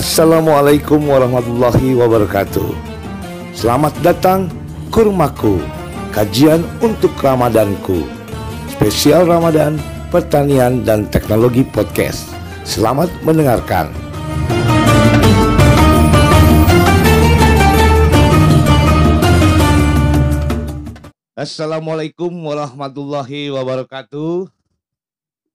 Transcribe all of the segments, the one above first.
Assalamualaikum warahmatullahi wabarakatuh. Selamat datang Kurmaku, kajian untuk Ramadanku. Spesial Ramadan, pertanian dan teknologi podcast. Selamat mendengarkan. Assalamualaikum warahmatullahi wabarakatuh.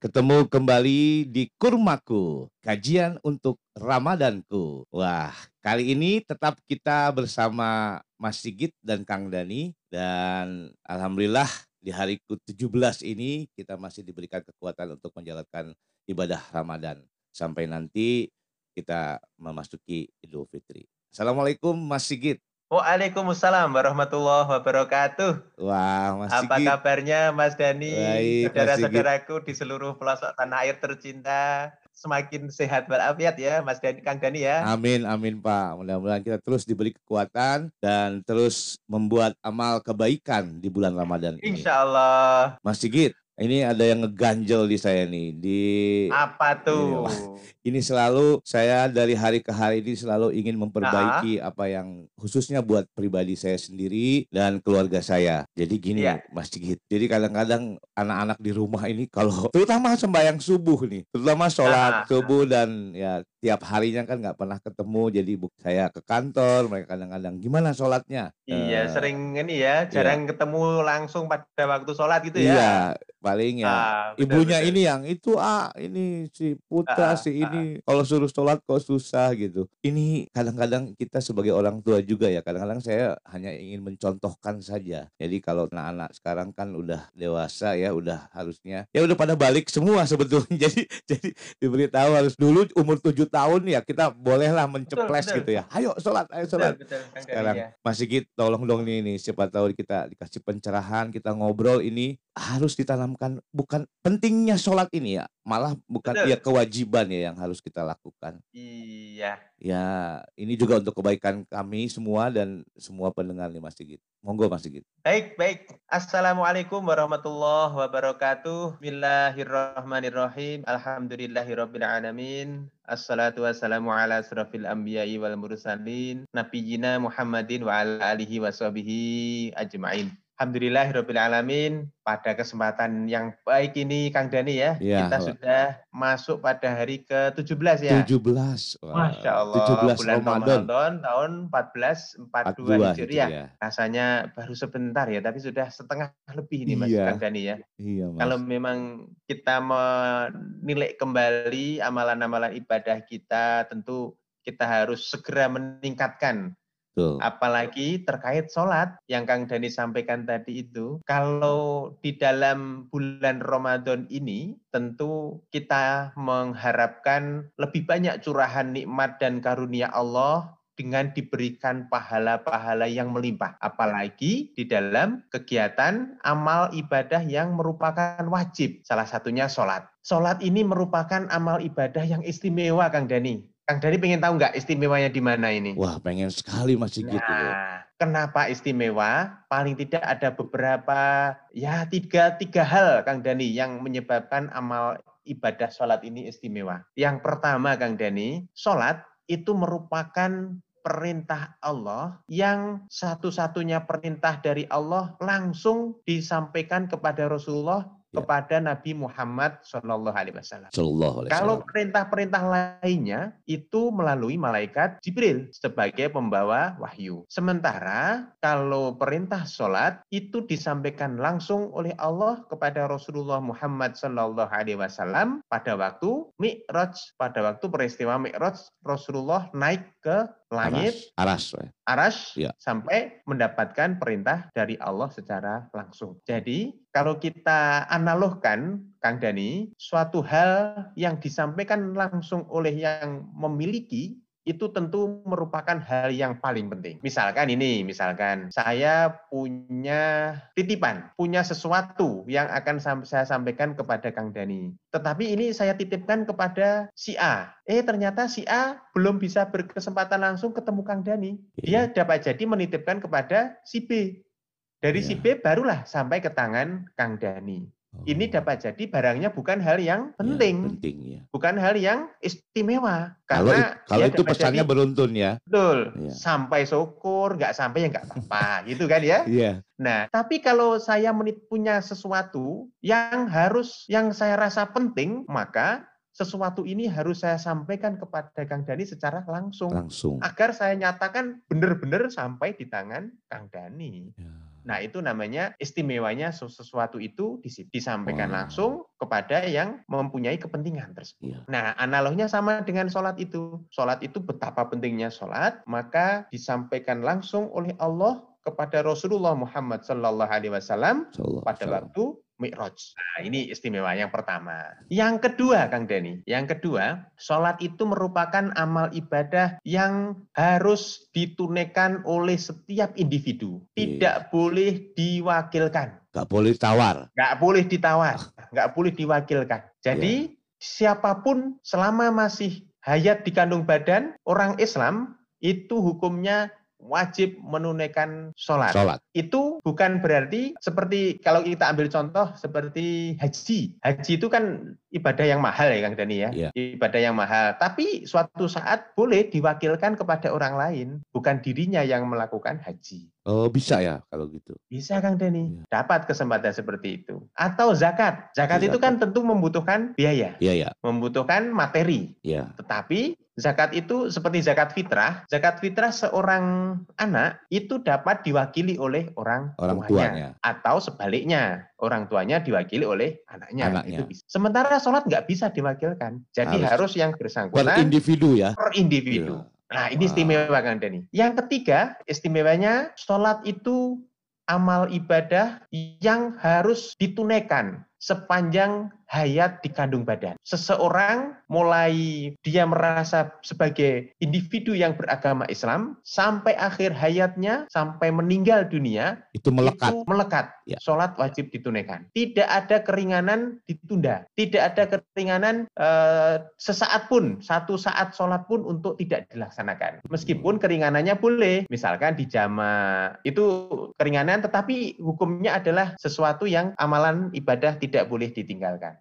Ketemu kembali di Kurmaku, kajian untuk Ramadanku. Wah, kali ini tetap kita bersama Mas Sigit dan Kang Dani. Dan Alhamdulillah di hari ke-17 ini kita masih diberikan kekuatan untuk menjalankan ibadah Ramadan. Sampai nanti kita memasuki Idul Fitri. Assalamualaikum Mas Sigit. Waalaikumsalam warahmatullahi wabarakatuh. Wah, Mas Apa Sigit. kabarnya Mas Dani, Baik, saudara-saudaraku di seluruh pelosok tanah air tercinta, semakin sehat walafiat ya Mas Dani, Kang Dani ya. Amin, amin Pak. Mudah-mudahan kita terus diberi kekuatan dan terus membuat amal kebaikan di bulan Ramadan ini. Insya Allah. Mas Sigit, ini ada yang ngeganjel di saya nih. Di Apa tuh? ini selalu saya dari hari ke hari ini selalu ingin memperbaiki apa yang khususnya buat pribadi saya sendiri dan keluarga saya. Jadi gini Iya. Mas Sigit. Jadi kadang-kadang anak-anak di rumah ini kalau terutama sembahyang subuh nih, terutama sholat Ah. subuh dan ya tiap harinya kan nggak pernah ketemu. Jadi saya ke kantor, mereka kadang-kadang gimana sholatnya? Iya, Eh, sering ini ya, jarang ketemu langsung pada waktu sholat gitu ya. Iya, paling ya. Ah, ibunya ini yang itu ah ini si putra Ah, si ah, ini kalau suruh sholat kok susah gitu. Ini kadang-kadang kita sebagai orang tua juga ya kadang-kadang saya hanya ingin mencontohkan saja. Jadi kalau anak-anak sekarang kan udah dewasa ya udah harusnya ya udah pada balik semua sebetulnya. Jadi jadi diberitahu harus dulu umur tujuh tahun ya kita bolehlah menceples betul. gitu ya. Ayo sholat ayo Betul, sholat. betul, Dani sekarang ya. Mas Sigit tolong dong nih, nih siapa tahu kita dikasih pencerahan kita ngobrol ini harus ditanamkan bukan pentingnya sholat ini ya malah bukan Betul. ya kewajiban ya yang harus kita lakukan Iya. ya ini juga untuk kebaikan kami semua dan semua pendengar nih Mas Sigit monggo Mas Sigit Baik, baik. Assalamualaikum warahmatullahi wabarakatuh. Bismillahirrahmanirrahim. Alhamdulillahirabbil alamin. Assalatu wassalamu ala asrafil anbiya'i wal mursalin. Nabiyina Muhammadin wa ala alihi wa ajma'in. Alhamdulillahirabbil alamin. Pada kesempatan yang baik ini Kang Dani ya, Iya, kita Pak. sudah masuk pada hari ke-17 ya. 17 Wah, Masya Allah, 17 bulan Ramadan Ramadan tahun 1442 42 Hijriah. ya Rasanya baru sebentar ya, tapi sudah setengah lebih ini Mas Iya. Kang Dani ya. iya Mas Kalau memang kita menilai kembali amalan-amalan ibadah kita, tentu kita harus segera meningkatkan. Betul. Apalagi terkait sholat yang Kang Dani sampaikan tadi itu. Kalau di dalam bulan Ramadan ini, tentu kita mengharapkan lebih banyak curahan nikmat dan karunia Allah dengan diberikan pahala-pahala yang melimpah. Apalagi di dalam kegiatan amal ibadah yang merupakan wajib. Salah satunya sholat. Sholat ini merupakan amal ibadah yang istimewa, Kang Dani. Kang Dani pengen tahu nggak istimewanya di mana ini? Wah pengen sekali Mas Sigit itu Nah, kenapa istimewa? Paling tidak ada beberapa ya tiga tiga hal Kang Dani yang menyebabkan amal ibadah sholat ini istimewa. Yang pertama Kang Dani, sholat itu merupakan perintah Allah yang satu-satunya perintah dari Allah langsung disampaikan kepada Rasulullah. Kepada Nabi Muhammad Shallallahu Alaihi Wasallam. Kalau perintah-perintah lainnya itu melalui malaikat Jibril sebagai pembawa wahyu. Sementara kalau perintah sholat itu disampaikan langsung oleh Allah kepada Rasulullah Muhammad Sallallahu Alaihi Wasallam pada waktu Mi'raj, pada waktu peristiwa Mi'raj Rasulullah naik ke langit aras aras ya. Arash Ya. sampai mendapatkan perintah dari Allah secara langsung. Jadi kalau kita analogkan, Kang Dani, suatu hal yang disampaikan langsung oleh yang memiliki itu tentu merupakan hal yang paling penting. Misalkan ini, misalkan saya punya titipan, punya sesuatu yang akan saya sampaikan kepada Kang Dani. Tetapi ini saya titipkan kepada si A. Eh ternyata si A belum bisa berkesempatan langsung ketemu Kang Dani. Dia dapat jadi menitipkan kepada si B. Dari si Iya. B barulah sampai ke tangan Kang Dani. Ini Oh. dapat jadi barangnya bukan hal yang Ya, penting, penting ya. bukan hal yang istimewa. Kalau Karena it- kalau dia itu pesannya jadi- beruntun ya. betul, Iya. sampai syukur, nggak sampai ya nggak apa-apa, gitu kan ya. Iya. Nah, tapi kalau saya menit punya sesuatu yang harus, yang saya rasa penting, maka sesuatu ini harus saya sampaikan kepada Kang Dani secara langsung. Langsung. Agar saya nyatakan benar-benar sampai di tangan Kang Dani. Ya. Nah, itu namanya istimewanya sesu- sesuatu itu disampaikan Wah. langsung kepada yang mempunyai kepentingan tersebut. Iya. Nah, analognya sama dengan sholat itu. Sholat itu betapa pentingnya sholat, maka disampaikan langsung oleh Allah kepada Rasulullah Muhammad Sallallahu Alaihi Wasallam pada waktu Mi'raj. Nah, ini istimewa yang pertama. Yang kedua, Kang Deni, yang kedua, sholat itu merupakan amal ibadah yang harus ditunaikan oleh setiap individu. Tidak boleh diwakilkan, Nggak boleh tawar. nggak boleh ditawar, nggak boleh diwakilkan. Jadi siapa pun selama masih hayat di kandung badan orang Islam itu hukumnya wajib menunaikan sholat Sholat. itu bukan berarti seperti kalau kita ambil contoh seperti haji. Haji itu kan ibadah yang mahal ya Kang Dani ya. Iya. Ibadah yang mahal. Tapi suatu saat boleh diwakilkan kepada orang lain, bukan dirinya yang melakukan haji. Oh, bisa ya kalau gitu. Bisa Kang Dani, Iya. dapat kesempatan seperti itu. Atau zakat. Zakat Zakat. itu kan tentu membutuhkan biaya, Iya, ya. membutuhkan materi. Iya. Tetapi zakat itu seperti zakat fitrah, zakat fitrah seorang anak itu dapat diwakili oleh orang, Orang tuanya. tuanya. atau sebaliknya orang tuanya diwakili oleh anaknya. Anaknya. Itu bisa. Sementara sholat nggak bisa diwakilkan, jadi Harus harus, yang Per bersangkutan individu ya. per individu. Iya. Nah ini Wah. istimewa Kang Deni. Yang ketiga istimewanya sholat itu amal ibadah yang harus ditunaikan sepanjang hayat di kandung badan. Seseorang mulai dia merasa sebagai individu yang beragama Islam sampai akhir hayatnya, sampai meninggal dunia, Itu melekat. itu melekat. Ya. Sholat wajib ditunaikan. Tidak ada keringanan ditunda. Tidak ada keringanan eh, sesaat pun, satu saat sholat pun untuk tidak dilaksanakan. Meskipun keringanannya boleh. Misalkan di jama itu keringanan, tetapi hukumnya adalah sesuatu yang amalan ibadah tidak boleh ditinggalkan.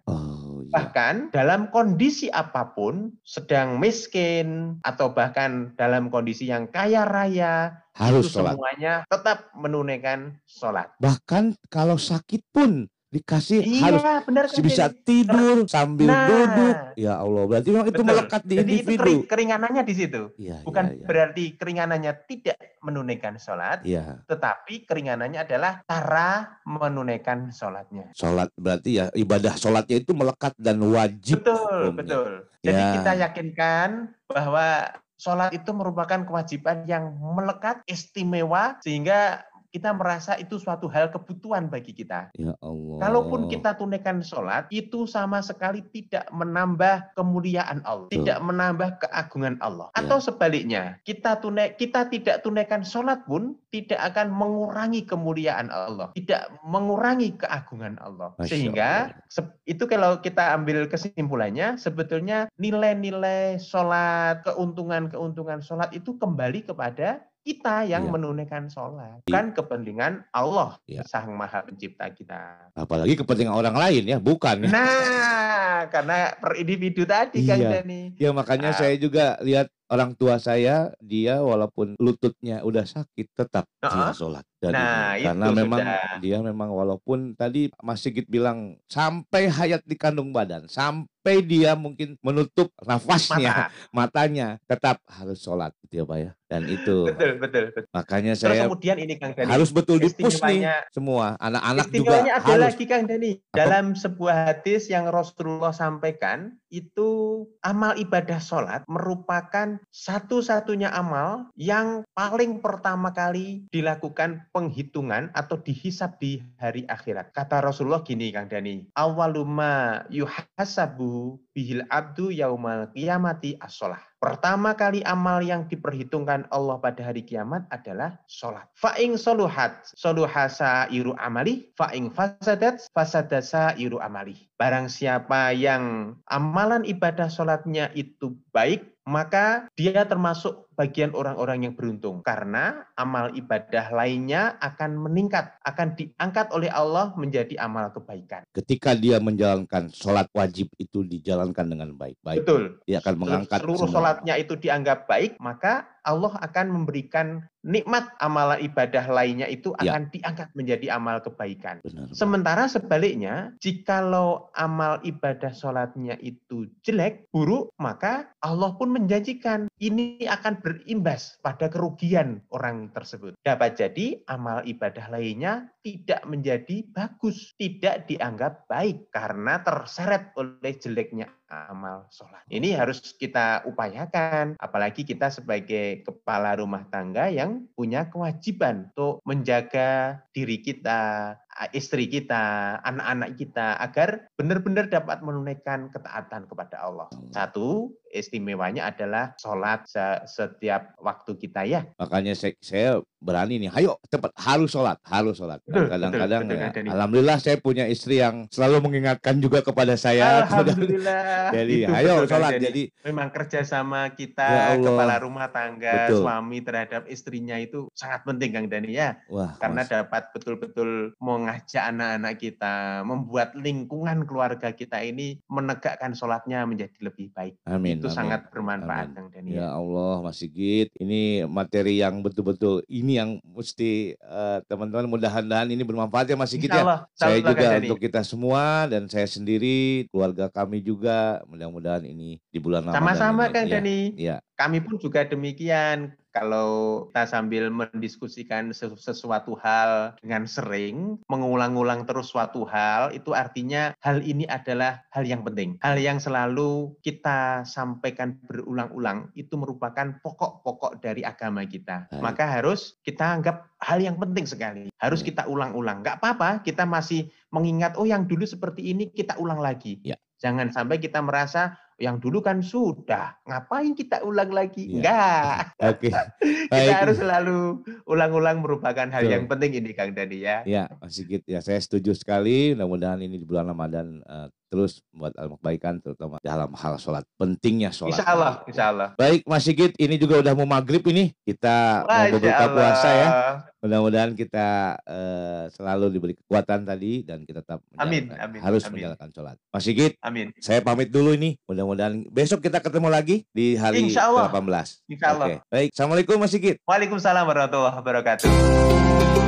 Bahkan dalam kondisi apa pun, sedang miskin atau bahkan dalam kondisi yang kaya raya, Harus itu sholat. semuanya tetap menunaikan sholat. Bahkan kalau sakit pun dikasih harus Iya, benar kan? bisa Denny? tidur sambil Nah. duduk. Ya Allah, berarti memang itu Betul. melekat di Jadi itu individu. kering- keringanannya di situ. Iya, Bukan iya, iya. berarti keringanannya tidak menunaikan sholat, Iya, tetapi keringanannya adalah cara menunaikan sholatnya. sholat berarti ya ibadah sholatnya itu melekat dan wajib. Betul, hukumnya. betul. Jadi Ya. kita yakinkan bahwa sholat itu merupakan kewajiban yang melekat, istimewa, sehingga kita merasa itu suatu hal kebutuhan bagi kita. Ya Allah. Kalaupun kita tunaikan sholat, itu sama sekali tidak menambah kemuliaan Allah, tidak menambah keagungan Allah. Ya. Atau sebaliknya, kita tunai, kita tidak tunaikan sholat pun tidak akan mengurangi kemuliaan Allah, tidak mengurangi keagungan Allah. Masya Sehingga Allah. se- itu kalau kita ambil kesimpulannya, sebetulnya nilai-nilai sholat, keuntungan-keuntungan sholat itu kembali kepada kita yang Iya. menunaikan sholat, bukan kepentingan Allah, Iya. Sang Maha Pencipta kita. apalagi kepentingan orang lain ya, bukan ya. Nah, karena per individu tadi kan Iya. Dani. Ya makanya Ah. saya juga lihat orang tua saya dia walaupun lututnya udah sakit tetap dia Heeh. sholat dan Nah, karena itu memang sudah. dia memang walaupun tadi Mas Sigit bilang sampai hayat di kandung badan sampai dia mungkin menutup nafasnya Mata. matanya tetap harus sholat gitu ya Pak ya dan itu Betul, betul, betul. makanya Terus saya kemudian ini Kang Dani. harus betul di push nih semua anak-anak juga ada harus lagi Kang Dani. Dalam sebuah hadis yang Rasulullah sampaikan, itu amal ibadah sholat merupakan satu-satunya amal yang paling pertama kali dilakukan penghitungan atau dihisap di hari akhirat. Kata Rasulullah gini Kang Dani, awaluma yuhasabu bihil abdu yaumal qiyamati as-sholah. Pertama kali amal yang diperhitungkan Allah pada hari kiamat adalah sholat. Fa'ing soluhat, soluhasa iru amali, fa'ing fasadat, fasadasa iru amali. Barang siapa yang amalan ibadah sholatnya itu baik, maka dia termasuk bagian orang-orang yang beruntung karena amal ibadah lainnya akan meningkat, akan diangkat oleh Allah menjadi amal kebaikan. Ketika dia menjalankan sholat wajib itu dijalankan dengan baik. baik. Betul. Dia akan mengangkat seluruh semua. sholatnya itu dianggap baik, maka Allah akan memberikan nikmat amalan ibadah lainnya itu Ya. akan diangkat menjadi amal kebaikan. Benar. Sementara sebaliknya, jikalau amal ibadah sholatnya itu jelek, buruk, maka Allah pun menjanjikan ini akan berimbas pada kerugian orang tersebut. Dapat jadi amal ibadah lainnya tidak menjadi bagus, tidak dianggap baik karena terseret oleh jeleknya amal sholat. Ini harus kita upayakan, apalagi kita sebagai kepala rumah tangga yang punya kewajiban untuk menjaga diri kita, istri kita, anak-anak kita agar benar-benar dapat menunaikan ketaatan kepada Allah. Satu, istimewanya adalah sholat se- setiap waktu kita ya. Makanya saya, saya berani nih, ayo cepat harus sholat, harus sholat. Kadang-kadang ya, alhamdulillah saya punya istri yang selalu mengingatkan juga kepada saya. Alhamdulillah. Jadi Itu ayo betul, sholat. Denny. Jadi memang kerjasama kita Ya Allah. kepala rumah tangga Betul. suami terhadap istrinya itu sangat penting Kang Dani ya wah, karena Mas, dapat betul-betul mengajak anak-anak kita membuat lingkungan keluarga kita ini menegakkan sholatnya menjadi lebih baik amin. itu amin. sangat bermanfaat Amin. Kang Dani Ya Allah, Mas Sigit, ini materi yang betul-betul ini yang mesti eh, teman-teman mudah-mudahan ini bermanfaat ya Mas Sigit ya. Saya juga Dani. untuk kita semua dan saya sendiri, keluarga kami juga, mudah-mudahan ini di bulan Ramadan sama-sama. Kang Dani ya. Kami pun juga demikian kalau kita sambil mendiskusikan sesu- sesuatu hal dengan sering, mengulang-ulang terus suatu hal, itu artinya hal ini adalah hal yang penting. Hal yang selalu kita sampaikan berulang-ulang, itu merupakan pokok-pokok dari agama kita. Baik. Maka harus kita anggap hal yang penting sekali. Harus kita ulang-ulang. Nggak apa-apa, kita masih mengingat, oh yang dulu seperti ini, kita ulang lagi. Ya. Jangan sampai kita merasa, yang dulu kan sudah, ngapain kita ulang lagi? Ya. Enggak. Oke. Kita Baik. harus selalu ulang-ulang merupakan hal Betul. yang penting ini Kang Dani ya. Ya, Mas Sigit, ya saya setuju sekali. Mudah-mudahan ini di bulan Ramadan eh, terus membuat amal kebaikan, terutama dalam hal sholat. Pentingnya sholat. Insya Allah, insya Allah. Baik, Mas Sigit, ini juga udah mau maghrib ini. Kita mau Masya berbuka puasa ya. Mudah-mudahan kita eh, selalu diberi kekuatan tadi dan kita tetap Amin, amin, harus amin. menjalankan sholat. Mas Sigit, Amin. saya pamit dulu ini. Mudah-mudahan besok kita ketemu lagi di hari Insya Allah. ke-18. Insya Allah. Oke. Baik, Assalamualaikum Mas Sigit. Waalaikumsalam warahmatullahi wabarakatuh.